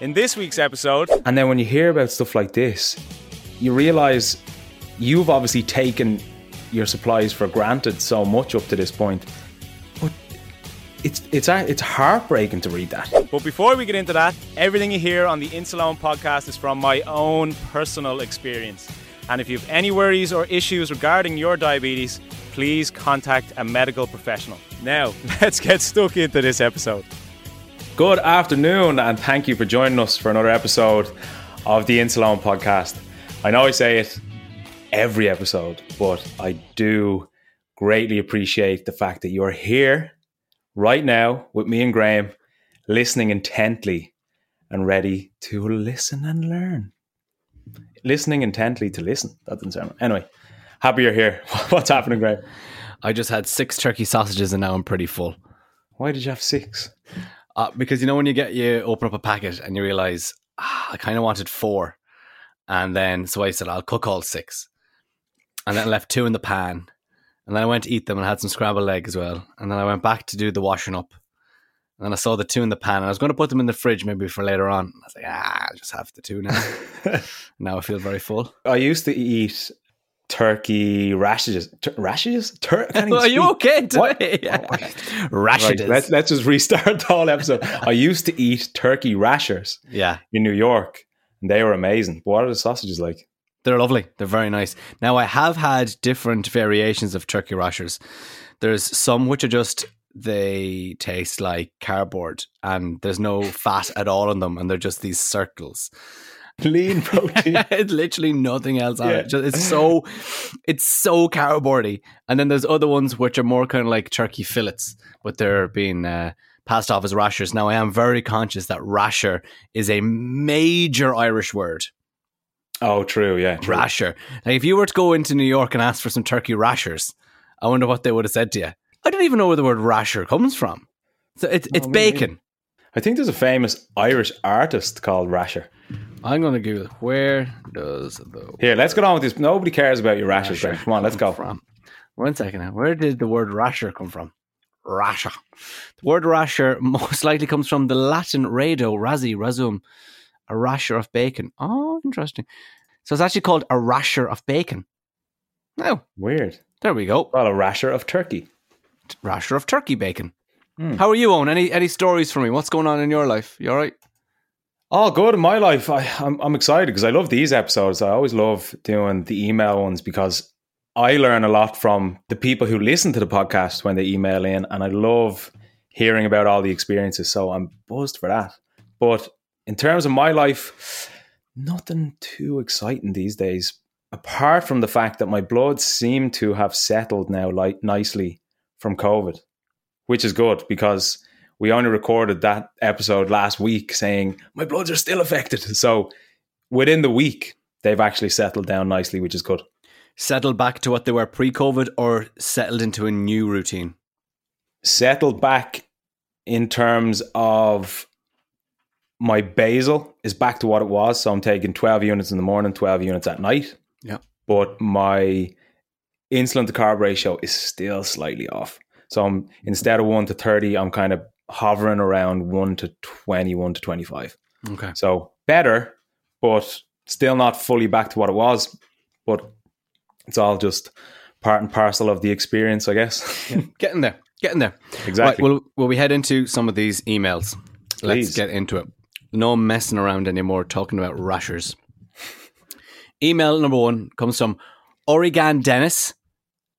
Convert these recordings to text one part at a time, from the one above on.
In this week's episode, and then when you hear about stuff like this, you realize you've obviously taken your supplies for granted so much up to this point. But it's it's it's heartbreaking to read that. But before we get into that, everything you hear on the Insuleoin podcast is from my own personal experience. And if you have any worries or issues regarding your diabetes, please contact a medical professional. Now, let's get stuck into this episode. Good afternoon, and thank you for joining us for another episode of the Insuleoin podcast. I know I say it every episode, but I do greatly appreciate the fact that you're here right now with me and Graham, listening intently and ready to listen and learn listening intently to listen. That doesn't sound anyway. Happy you're here. What's happening, Graham? I just had six turkey sausages and now I'm pretty full. Why did you have six? Uh, because you know when you get you open up a packet and you realize ah, I kind of wanted four, and then so I said I'll cook all six, and then I left two in the pan, and then I went to eat them and had some scrambled egg as well, and then I went back to do the washing up, and then I saw the two in the pan, and I was going to put them in the fridge maybe for later on. I was like, ah, I'll just have the two now. now I feel very full. I used to eat turkey rashes. Rashes? Tur- Are you okay today? rashes. Right, let's, let's just restart the whole episode. I used to eat turkey rashers yeah. in New York, and they were amazing. What are the sausages like? They're lovely. They're very nice. Now, I have had different variations of turkey rashers. There's some which are just they taste like cardboard and there's no fat at all in them and they're just these circles lean protein it's literally nothing else on yeah. it it's so it's so cardboardy and then there's other ones which are more kind of like turkey fillets but they're being uh, passed off as rashers now i am very conscious that rasher is a major irish word oh true yeah true. rasher now if you were to go into new york and ask for some turkey rashers i wonder what they would have said to you I don't even know where the word rasher comes from. So it's it's oh, bacon. I think there's a famous Irish artist called Rasher. I'm going to Google where does the here. Let's get on with this. Nobody cares about your rashers. Rasher come on, let's go. From one second now. Where did the word rasher come from? Rasher. The word rasher most likely comes from the Latin rado, razi, razum, a rasher of bacon. Oh, interesting. So it's actually called a rasher of bacon. Oh, weird. There we go. Well, a rasher of turkey rasher of turkey bacon. Mm. How are you, Eoin? Any any stories for me? What's going on in your life? You all right? All good in my life. I, I'm I'm excited because I love these episodes. I always love doing the email ones because I learn a lot from the people who listen to the podcast when they email in, and I love hearing about all the experiences. So I'm buzzed for that. But in terms of my life, nothing too exciting these days, apart from the fact that my blood seemed to have settled now like nicely from COVID, which is good because we only recorded that episode last week saying my bloods are still affected. So within the week, they've actually settled down nicely, which is good. Settled back to what they were pre COVID or settled into a new routine? Settled back in terms of my basal is back to what it was. So I'm taking 12 units in the morning, 12 units at night. Yeah. But my insulin to carb ratio is still slightly off. So I'm instead of one to 30, I'm kind of hovering around one to 21 to 25. Okay. So better, but still not fully back to what it was. But it's all just part and parcel of the experience, I guess. Yeah, getting there. Getting there. exactly. Right, will, will we head into some of these emails? Let's get into it. No messing around anymore talking about rashers. Email number one comes from Oregon Dennis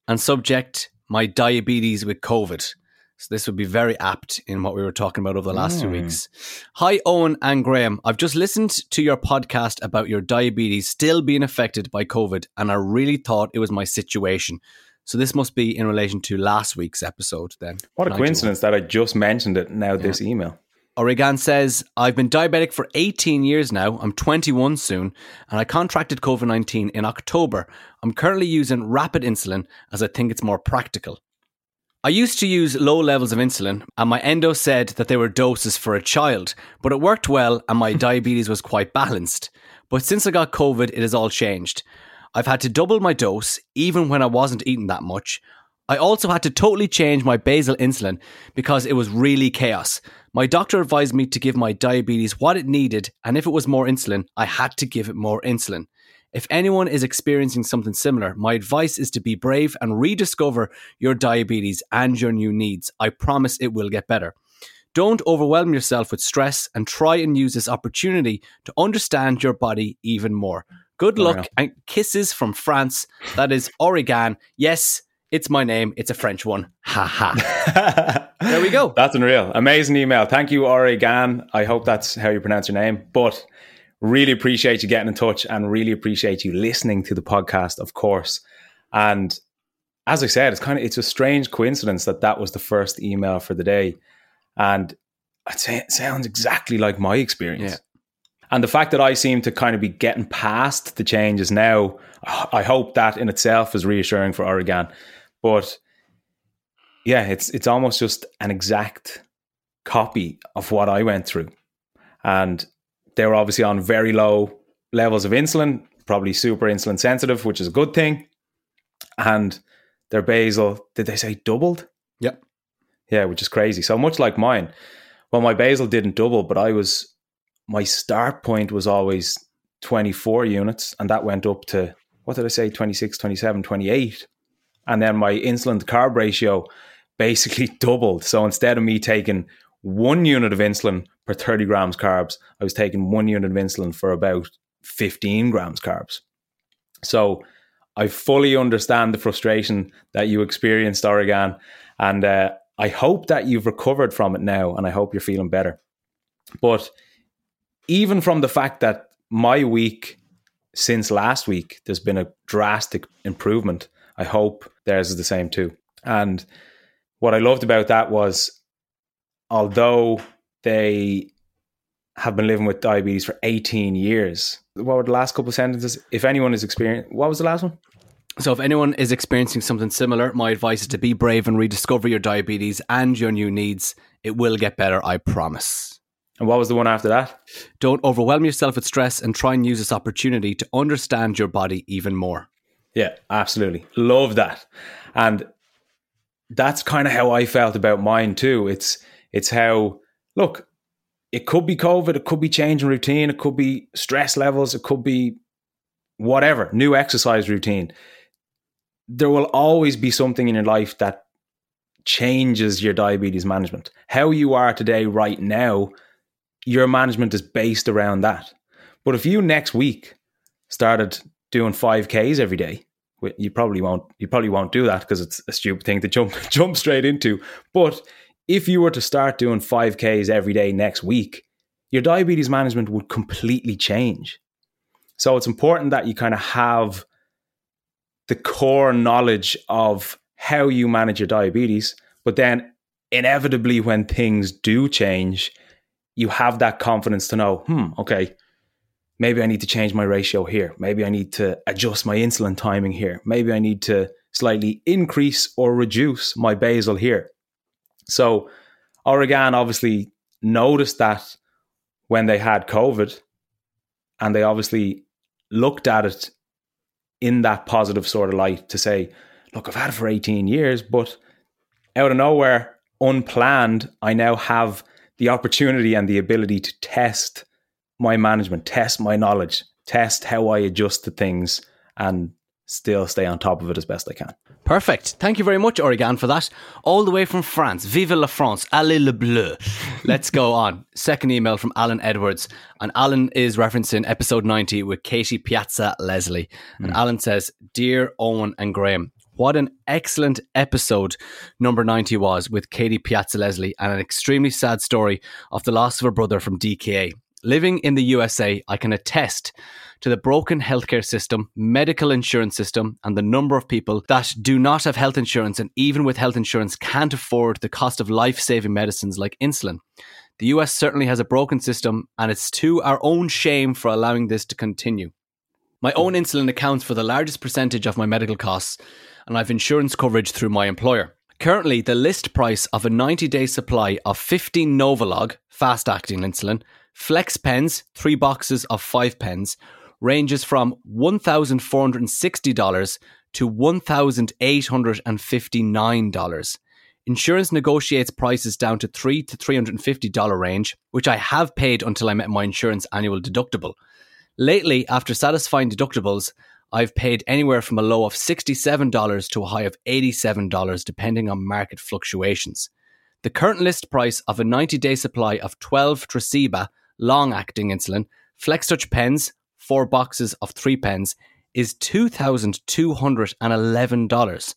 and subject my diabetes with COVID. So this would be very apt in what we were talking about over the last two Mm. weeks. Hi, Eoin and Graham. I've just listened to your podcast about your diabetes still being affected by COVID, and I really thought it was my situation. So this must be in relation to last week's episode then. what a 91. coincidence that I just mentioned it now, this email. Oregon says, I've been diabetic for 18 years now. I'm 21 soon, and I contracted COVID 19 in October. I'm currently using rapid insulin as I think it's more practical. I used to use low levels of insulin, and my endo said that they were doses for a child, but it worked well and my diabetes was quite balanced. But since I got COVID, it has all changed. I've had to double my dose, even when I wasn't eating that much. I also had to totally change my basal insulin because it was really chaos. My doctor advised me to give my diabetes what it needed, and if it was more insulin, I had to give it more insulin. If anyone is experiencing something similar, my advice is to be brave and rediscover your diabetes and your new needs. I promise it will get better. Don't overwhelm yourself with stress and try and use this opportunity to understand your body even more. Good Oh, luck yeah. and kisses from France. That is Oregon. Yes, it's my name. It's a French one. Ha ha. There we go. That's unreal. Amazing email. Thank you, Oregon. I hope that's how you pronounce your name. But really appreciate you getting in touch and really appreciate you listening to the podcast, of course. And as I said, it's kind of it's a strange coincidence that that was the first email for the day, and I'd say it sounds exactly like my experience. Yeah. And the fact that I seem to kind of be getting past the changes now, I hope that in itself is reassuring for Oregon. But yeah, it's it's almost just an exact copy of what I went through. And they were obviously on very low levels of insulin, probably super insulin sensitive, which is a good thing. And their basal, did they say doubled? Yep. Yeah, which is crazy. So much like mine. Well, my basal didn't double, but I was my start point was always 24 units, and that went up to what did I say, 26, 27, 28. And then my insulin to carb ratio basically doubled. So instead of me taking one unit of insulin per 30 grams carbs, I was taking one unit of insulin for about 15 grams carbs. So I fully understand the frustration that you experienced, Oregon. And uh, I hope that you've recovered from it now and I hope you're feeling better. But even from the fact that my week since last week, there's been a drastic improvement. I hope theirs is the same too. And what I loved about that was, although they have been living with diabetes for 18 years, what were the last couple of sentences? If anyone is experiencing, what was the last one? So, if anyone is experiencing something similar, my advice is to be brave and rediscover your diabetes and your new needs. It will get better, I promise. And what was the one after that? Don't overwhelm yourself with stress and try and use this opportunity to understand your body even more. Yeah, absolutely. Love that. And that's kind of how I felt about mine too. It's it's how look, it could be COVID, it could be change in routine, it could be stress levels, it could be whatever, new exercise routine. There will always be something in your life that changes your diabetes management. How you are today, right now, your management is based around that. But if you next week started doing 5Ks every day, you probably won't you probably won't do that because it's a stupid thing to jump jump straight into. But if you were to start doing 5Ks every day next week, your diabetes management would completely change. So it's important that you kind of have the core knowledge of how you manage your diabetes, but then inevitably when things do change, you have that confidence to know, hmm, okay, maybe I need to change my ratio here. Maybe I need to adjust my insulin timing here. Maybe I need to slightly increase or reduce my basal here. So Oregon obviously noticed that when they had COVID and they obviously looked at it in that positive sort of light to say, look, I've had it for 18 years, but out of nowhere, unplanned, I now have the opportunity and the ability to test my management, test my knowledge, test how I adjust to things and still stay on top of it as best I can. Perfect. Thank you very much, Oregon, for that. All the way from France. Vive la France. Allez le bleu. Let's go on. Second email from Alan Edwards. And Alan is referencing episode 90 with Katie Piazza Leslie. And mm. Alan says, Dear Eoin and Graham, what an excellent episode number 90 was with Katie Piazza Leslie and an extremely sad story of the loss of her brother from DKA. Living in the USA, I can attest to the broken healthcare system, medical insurance system, and the number of people that do not have health insurance and even with health insurance can't afford the cost of life saving medicines like insulin. The US certainly has a broken system, and it's to our own shame for allowing this to continue. My own insulin accounts for the largest percentage of my medical costs, and I've insurance coverage through my employer. Currently, the list price of a 90 day supply of 15 Novolog fast acting insulin, Flex pens, three boxes of five pens, ranges from $1,460 to $1,859. Insurance negotiates prices down to 3 to $350 range, which I have paid until I met my insurance annual deductible. Lately, after satisfying deductibles, I've paid anywhere from a low of $67 to a high of $87 depending on market fluctuations. The current list price of a 90 day supply of 12 Tresiba long acting insulin, FlexTouch pens, four boxes of three pens is $2,211.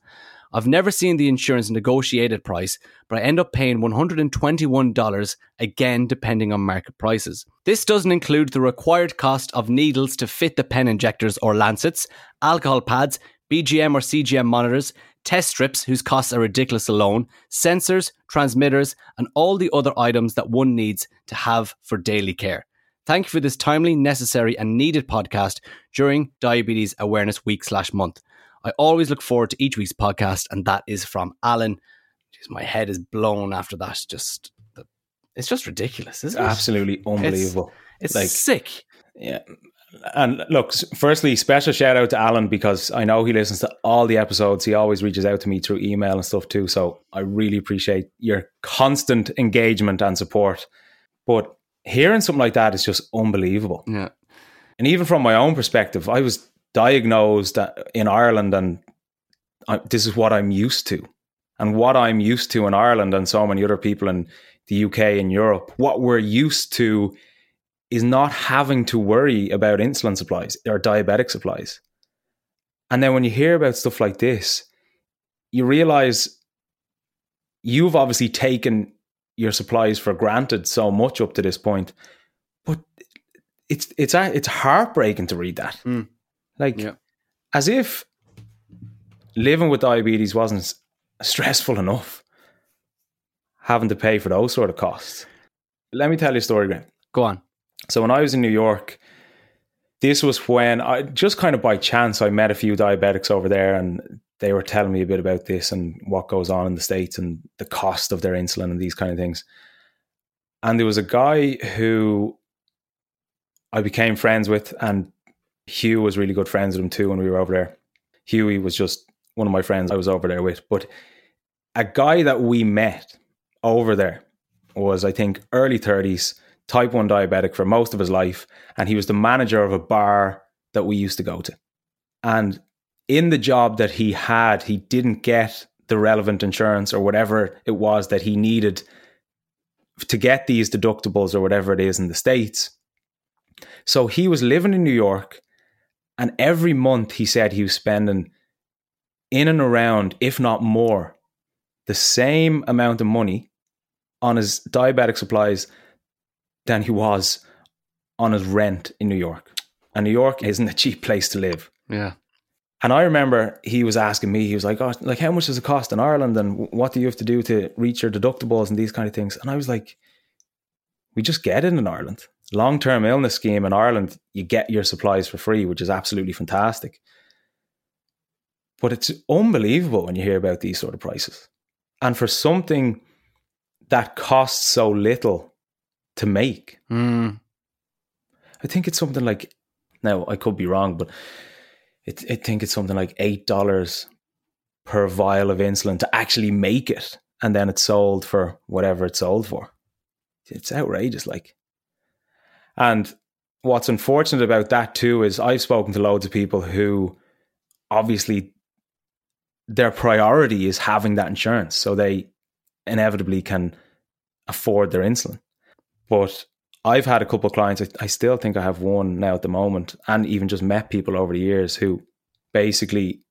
I've never seen the insurance negotiated price, but I end up paying $121 again, depending on market prices. This doesn't include the required cost of needles to fit the pen injectors or lancets, alcohol pads, BGM or CGM monitors, test strips, whose costs are ridiculous alone, sensors, transmitters, and all the other items that one needs to have for daily care. Thank you for this timely, necessary, and needed podcast during Diabetes Awareness Week slash month. I always look forward to each week's podcast, and that is from Alan. Jeez, my head is blown after that. Just it's just ridiculous, isn't it? Absolutely unbelievable. It's, it's like sick. Yeah. And look, firstly, special shout out to Alan because I know he listens to all the episodes. He always reaches out to me through email and stuff too. So I really appreciate your constant engagement and support. But hearing something like that is just unbelievable. Yeah. And even from my own perspective, I was diagnosed uh, in Ireland, and I, this is what I'm used to. And what I'm used to in Ireland and so many other people in the UK and Europe, what we're used to is not having to worry about insulin supplies or diabetic supplies. And then when you hear about stuff like this, you realize you've obviously taken your supplies for granted so much up to this point. But it's it's it's heartbreaking to read that. Mm. Like yeah. as if living with diabetes wasn't stressful enough having to pay for those sort of costs. Let me tell you a story, Graham. Go on. So when I was in New York, this was when I just kind of by chance I met a few diabetics over there and they were telling me a bit about this and what goes on in the States and the cost of their insulin and these kind of things. And there was a guy who I became friends with, and Hugh was really good friends with him too when we were over there. Huey was just one of my friends I was over there with. But a guy that we met over there was, I think, early 30s, type 1 diabetic for most of his life. And he was the manager of a bar that we used to go to. And in the job that he had, he didn't get the relevant insurance or whatever it was that he needed to get these deductibles or whatever it is in the States. So he was living in New York, and every month he said he was spending in and around, if not more, the same amount of money on his diabetic supplies than he was on his rent in New York. And New York isn't a cheap place to live. Yeah. And I remember he was asking me, he was like, "Oh, like how much does it cost in Ireland, and what do you have to do to reach your deductibles and these kind of things?" And I was like, "We just get it in Ireland. Long term illness scheme in Ireland, you get your supplies for free, which is absolutely fantastic. But it's unbelievable when you hear about these sort of prices, and for something that costs so little to make, mm. I think it's something like. Now I could be wrong, but it, I think it's something like eight dollars per vial of insulin to actually make it, and then it's sold for whatever it's sold for. It's outrageous, like. And what's unfortunate about that too is I've spoken to loads of people who obviously their priority is having that insurance, so they inevitably can afford their insulin. But I've had a couple of clients, I, I still think I have one now at the moment, and even just met people over the years who basically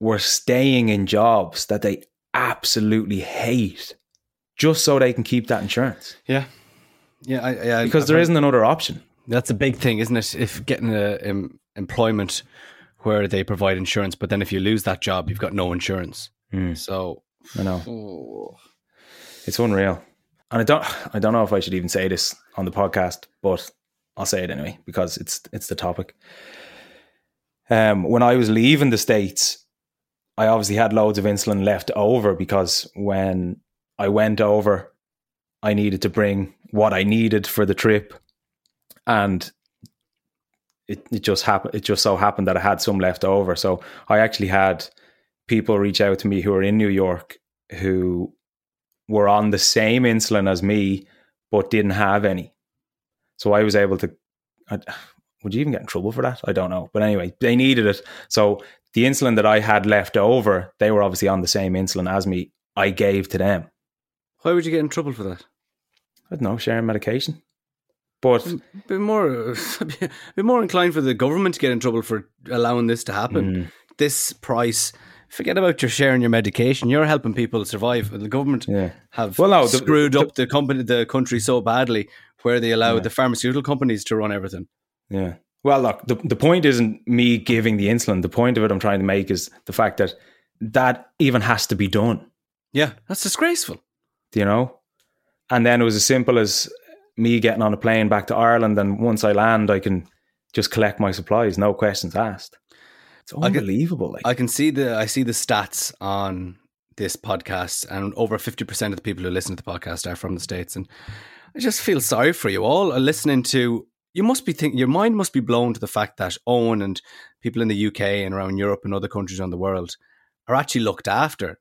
were staying in jobs that they absolutely hate just so they can keep that insurance. Yeah. Yeah, I, yeah because there isn't another option. That's a big thing, isn't it? If getting a um, employment where they provide insurance, but then if you lose that job, you've got no insurance. Mm. So I know oh. it's unreal, and I don't I don't know if I should even say this on the podcast, but I'll say it anyway because it's it's the topic. Um, when I was leaving the states, I obviously had loads of insulin left over because when I went over, I needed to bring what I needed for the trip, and it, it just happened. It just so happened that I had some left over. So I actually had people reach out to me who are in New York who were on the same insulin as me, but didn't have any. So I was able to. I, would you even get in trouble for that? I don't know. But anyway, they needed it. So the insulin that I had left over, they were obviously on the same insulin as me. I gave to them. Why would you get in trouble for that? I don't know, sharing medication. But be more, be more inclined for the government to get in trouble for allowing this to happen. Mm. This price, forget about your sharing your medication. You're helping people survive. The government yeah. have well, no, the, screwed the, up the company, the country so badly, where they allow yeah. the pharmaceutical companies to run everything. Yeah. Well, look, the the point isn't me giving the insulin. The point of it I'm trying to make is the fact that that even has to be done. Yeah, that's disgraceful. Do you know? And then it was as simple as me getting on a plane back to Ireland, and once I land, I can just collect my supplies, no questions asked. It's unbelievable. I can, like. I can see the I see the stats on this podcast, and over fifty percent of the people who listen to the podcast are from the states, and I just feel sorry for you all uh, listening to. You must be thinking your mind must be blown to the fact that Eoin and people in the UK and around Europe and other countries around the world are actually looked after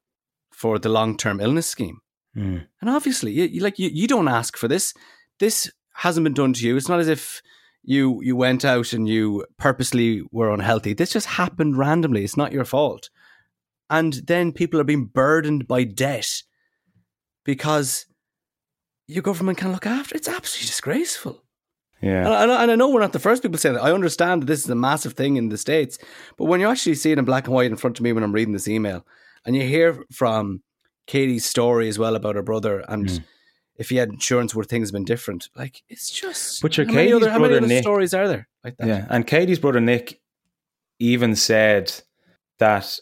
for the long term illness scheme. Mm. And obviously, you, you, like you, you don't ask for this this hasn't been done to you. It's not as if you you went out and you purposely were unhealthy. This just happened randomly. It's not your fault. And then people are being burdened by debt because your government can't look after. It's absolutely disgraceful. Yeah. And I, and I, know we're not the first people saying that. I understand that this is a massive thing in the States. But when you actually see it in black and white in front of me when I'm reading this email, and you hear from Katie's story as well about her brother and mm if he had insurance would things have been different. Like it's just. But your Katie's other, brother how many Nick, stories are there like that? Yeah, and Katie's brother Nick even said that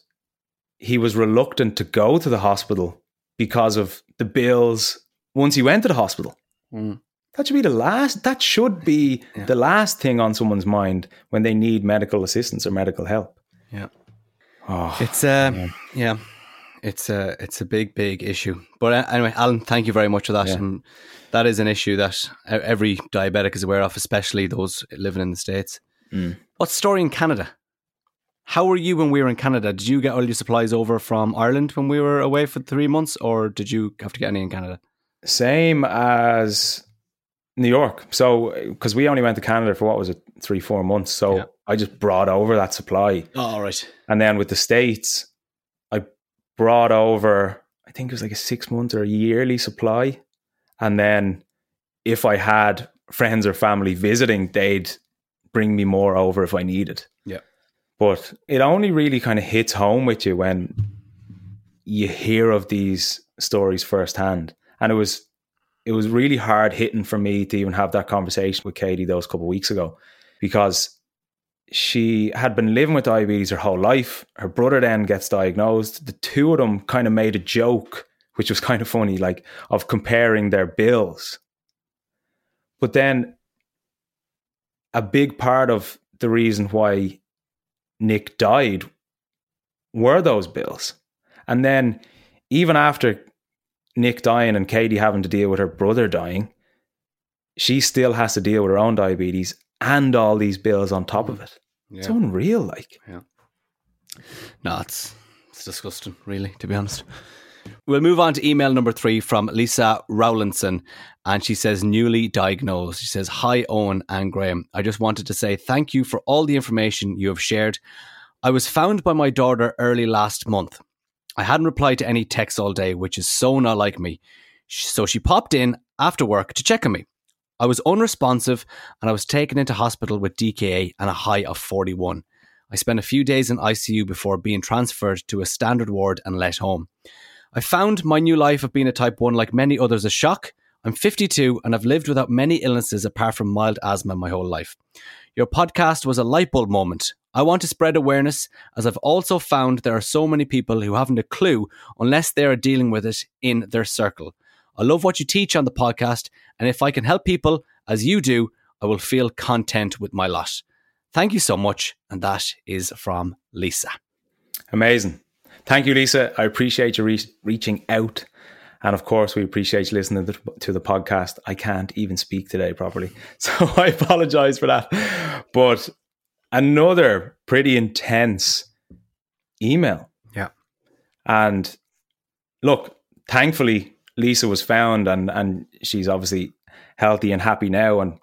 he was reluctant to go to the hospital because of the bills once he went to the hospital. Mm. That should be the last. That should be yeah. the last thing on someone's mind when they need medical assistance or medical help. Yeah. Oh, it's uh, yeah it's a it's a big big issue. But uh, anyway, Alan, thank you very much for that. Yeah. And that is an issue that every diabetic is aware of, especially those living in the states. Mm. What's the story in Canada? How were you when we were in Canada? Did you get all your supplies over from Ireland when we were away for three months, or did you have to get any in Canada? Same as New York. So, because we only went to Canada for what was it, three, four months. So yeah. I just brought over that supply. Oh, all right. And then with the States, brought over, I think it was like a six month or a yearly supply. And then if I had friends or family visiting, they'd bring me more over if I needed. Yeah. But it only really kind of hits home with you when you hear of these stories firsthand. And it was it was really hard hitting for me to even have that conversation with Katie those couple of weeks ago because she had been living with diabetes her whole life. Her brother then gets diagnosed. The two of them kind of made a joke, which was kind of funny, like of comparing their bills. But then a big part of the reason why Nick died were those bills. And then even after Nick dying and Katie having to deal with her brother dying, she still has to deal with her own diabetes and all these bills on top of it. Yeah. It's unreal, like. Yeah. No, it's It's disgusting, really, to be honest. We'll move on to email number three from Lisa Rowlandson. And she says, newly diagnosed. She says, Hi, Eoin and Graham. I just wanted to say thank you for all the information you have shared. I was found by my daughter early last month. I hadn't replied to any texts all day, which is so not like me. So she popped in after work to check on me. I was unresponsive and I was taken into hospital with DKA and a high of 41. I spent a few days in ICU before being transferred to a standard ward and let home. I found my new life of being a type 1 like many others a shock. I'm 52 and I've lived without many illnesses apart from mild asthma my whole life. Your podcast was a light bulb moment. I want to spread awareness as I've also found there are so many people who haven't a clue unless they are dealing with it in their circle. I love what you teach on the podcast, and if I can help people as you do, I will feel content with my lot. Thank you so much. And that is from Lisa. Amazing. Thank you, Lisa. I appreciate you re- reaching out. And of course, we appreciate you listening to the podcast. I can't even speak today properly. So I apologize for that. But another pretty intense email. Yeah. And look, thankfully, Lisa was found and, and she's obviously healthy and happy now and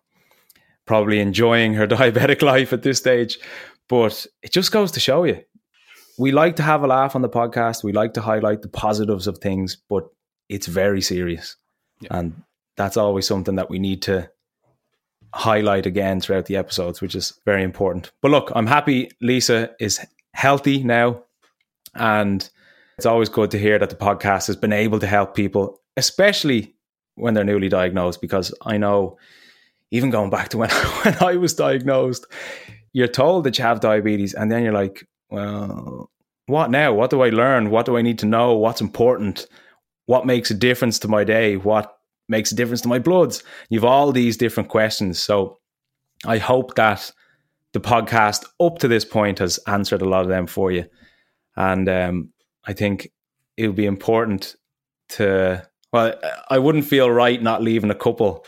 probably enjoying her diabetic life at this stage. But it just goes to show you. We like to have a laugh on the podcast. We like to highlight the positives of things, but it's very serious. Yeah. And that's always something that we need to highlight again throughout the episodes, which is very important. But look, I'm happy Lisa is healthy now. And it's always good to hear that the podcast has been able to help people, especially when they're newly diagnosed, because I know even going back to when, when I was diagnosed, you're told that you have diabetes, and then you're like, well, what now? What do I learn? What do I need to know? What's important? What makes a difference to my day? What makes a difference to my bloods? You've all these different questions. So I hope that the podcast up to this point has answered a lot of them for you. And um, I think it would be important to, well, I wouldn't feel right not leaving a couple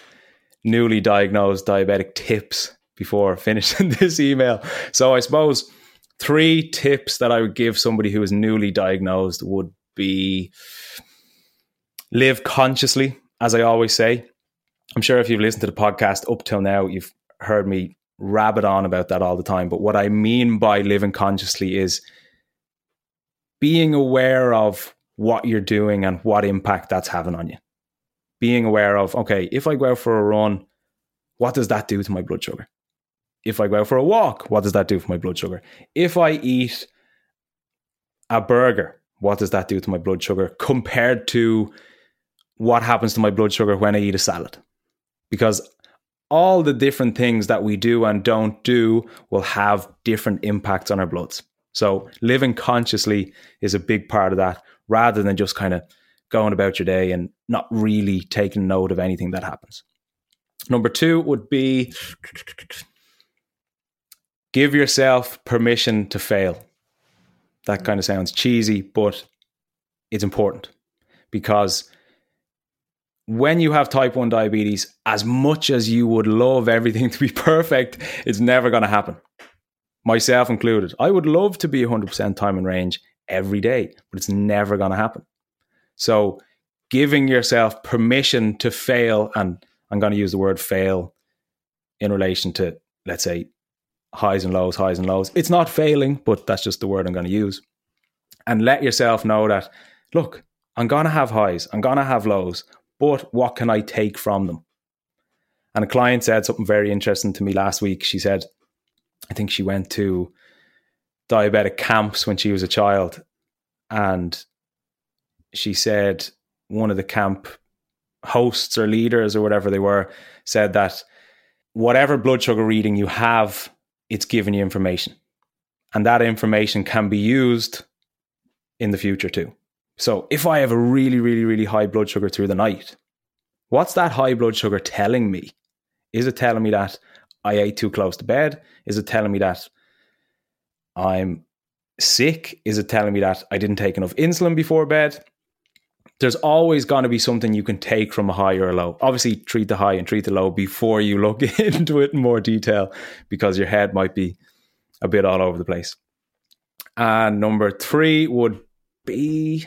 newly diagnosed diabetic tips before finishing this email. So I suppose three tips that I would give somebody who is newly diagnosed would be live consciously, as I always say. I'm sure if you've listened to the podcast up till now, you've heard me rabbit on about that all the time. But what I mean by living consciously is being aware of what you're doing and what impact that's having on you being aware of, okay, if I go out for a run, what does that do to my blood sugar? If I go out for a walk, what does that do for my blood sugar? If I eat a burger, what does that do to my blood sugar compared to what happens to my blood sugar when I eat a salad? Because all the different things that we do and don't do will have different impacts on our bloods. So living consciously is a big part of that rather than just kind of going about your day and not really taking note of anything that happens. Number two would be give yourself permission to fail. That kind of sounds cheesy, but it's important because when you have type 1 diabetes, as much as you would love everything to be perfect, it's never going to happen. Myself included. I would love to be 100% time and range every day, but it's never going to happen. So giving yourself permission to fail, and I'm going to use the word fail in relation to, let's say, highs and lows, highs and lows. It's not failing, but that's just the word I'm going to use. And let yourself know that, look, I'm going to have highs, I'm going to have lows, but what can I take from them? And a client said something very interesting to me last week. She said, I think she went to diabetic camps when she was a child. And she said one of the camp hosts or leaders or whatever they were said that whatever blood sugar reading you have, it's giving you information. And that information can be used in the future too. So if I have a really, really, really high blood sugar through the night, what's that high blood sugar telling me? Is it telling me that I ate too close to bed? Is it telling me that I'm sick? Is it telling me that I didn't take enough insulin before bed? there's always going to be something you can take from a high or a low. Obviously, treat the high and treat the low before you look into it in more detail because your head might be a bit all over the place. And number three would be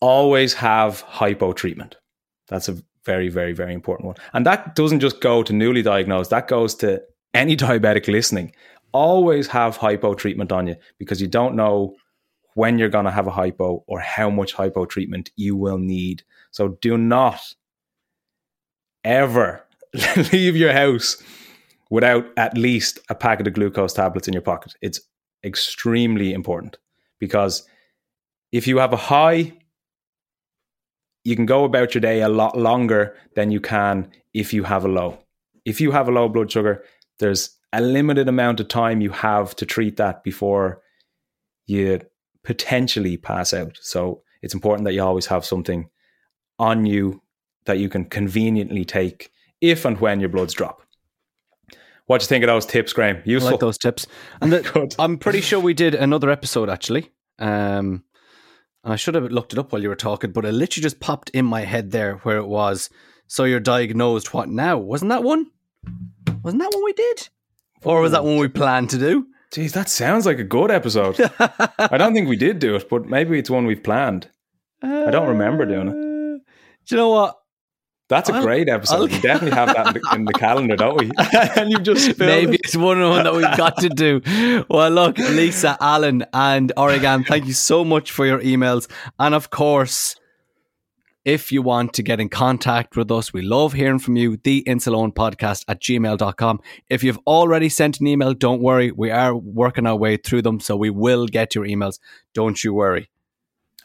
always have hypo treatment. That's a very, very, very important one. And that doesn't just go to newly diagnosed, that goes to any diabetic listening. Always have hypo treatment on you because you don't know when you're going to have a hypo or how much hypo treatment you will need. So do not ever leave your house without at least a packet of glucose tablets in your pocket. It's extremely important because if you have a high, you can go about your day a lot longer than you can if you have a low. If you have a low blood sugar, there's a limited amount of time you have to treat that before you potentially pass out. So it's important that you always have something on you that you can conveniently take if and when your bloods drop. What do you think of those tips, Graham? Useful. I like those tips. And the, I'm pretty sure we did another episode actually. Um, and I should have looked it up while you were talking, but it literally just popped in my head there where it was. So you're diagnosed what now? Wasn't that one? Wasn't that one we did? Or was that one we planned to do? Geez, that sounds like a good episode. I don't think we did do it, but maybe it's one we've planned. Uh, I don't remember doing it. Uh, do you know what? That's a I'll, great episode. I'll, we definitely have that in the, in the calendar, don't we? and you've just maybe it. it's one of one that we've got to do. Well, look, Lisa, Alan, and Oregon, thank you so much for your emails, and of course. If you want to get in contact with us, we love hearing from you. The Insuleoin podcast at gmail.com. If you've already sent an email, don't worry. We are working our way through them, so we will get your emails. Don't you worry.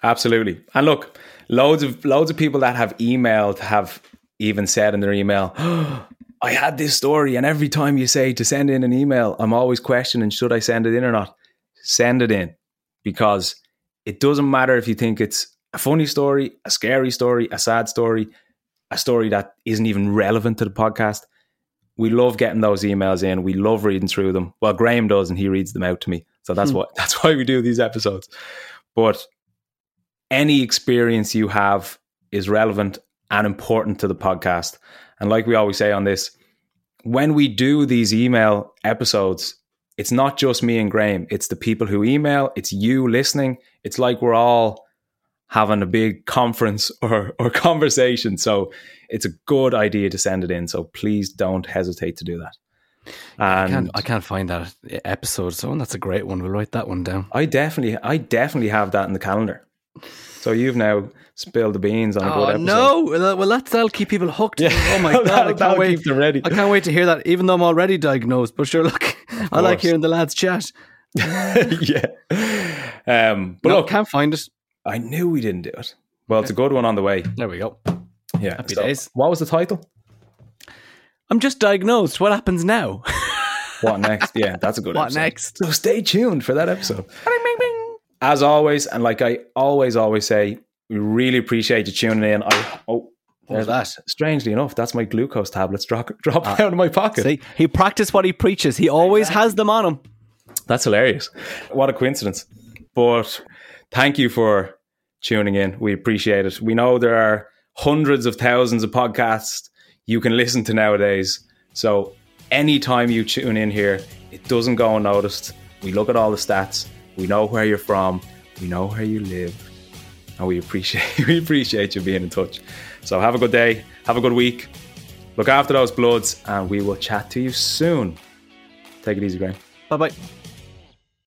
Absolutely. And look, loads of loads of people that have emailed have even said in their email, I had this story, and every time you say to send in an email, I'm always questioning should I send it in or not? Send it in because it doesn't matter if you think it's a funny story, a scary story, a sad story, a story that isn't even relevant to the podcast. We love getting those emails in. We love reading through them. Well, Graham does, and he reads them out to me. So that's hmm. what that's why we do these episodes. But any experience you have is relevant and important to the podcast. And like we always say on this, when we do these email episodes, it's not just me and Graham, it's the people who email, it's you listening. It's like we're all having a big conference or, or conversation. So it's a good idea to send it in. So please don't hesitate to do that. And I can't, I can't find that episode, so that's a great one. We'll write that one down. I definitely, I definitely have that in the calendar. So you've now spilled the beans on a good oh, episode. No, well that's that'll keep people hooked. Yeah. Oh my god, I can't wait. Keep them ready. I can't wait to hear that. Even though I'm already diagnosed, but sure, look, I like hearing the lads chat. yeah, um, but no, look, can't find it. I knew we didn't do it. Well, it's a good one on the way. There we go. Yeah, happy so, days. What was the title? I'm just diagnosed. What happens now? what next? Yeah, that's a good. One. What episode. next? So stay tuned for that episode as always, and like I always, always say, we really appreciate you tuning in. I oh, there's that. Strangely enough, that's my glucose tablets drop drop ah, out of my pocket. See, he practiced what he preaches. He always has them on him. That's hilarious. What a coincidence. But thank you for tuning in. We appreciate it. We know there are hundreds of thousands of podcasts you can listen to nowadays. So anytime you tune in here, it doesn't go unnoticed. We look at all the stats we know where you're from. We know where you live. And we appreciate we appreciate you being in touch. So have a good day. Have a good week. Look after those bloods, and we will chat to you soon. Take it easy, Graham. Bye bye.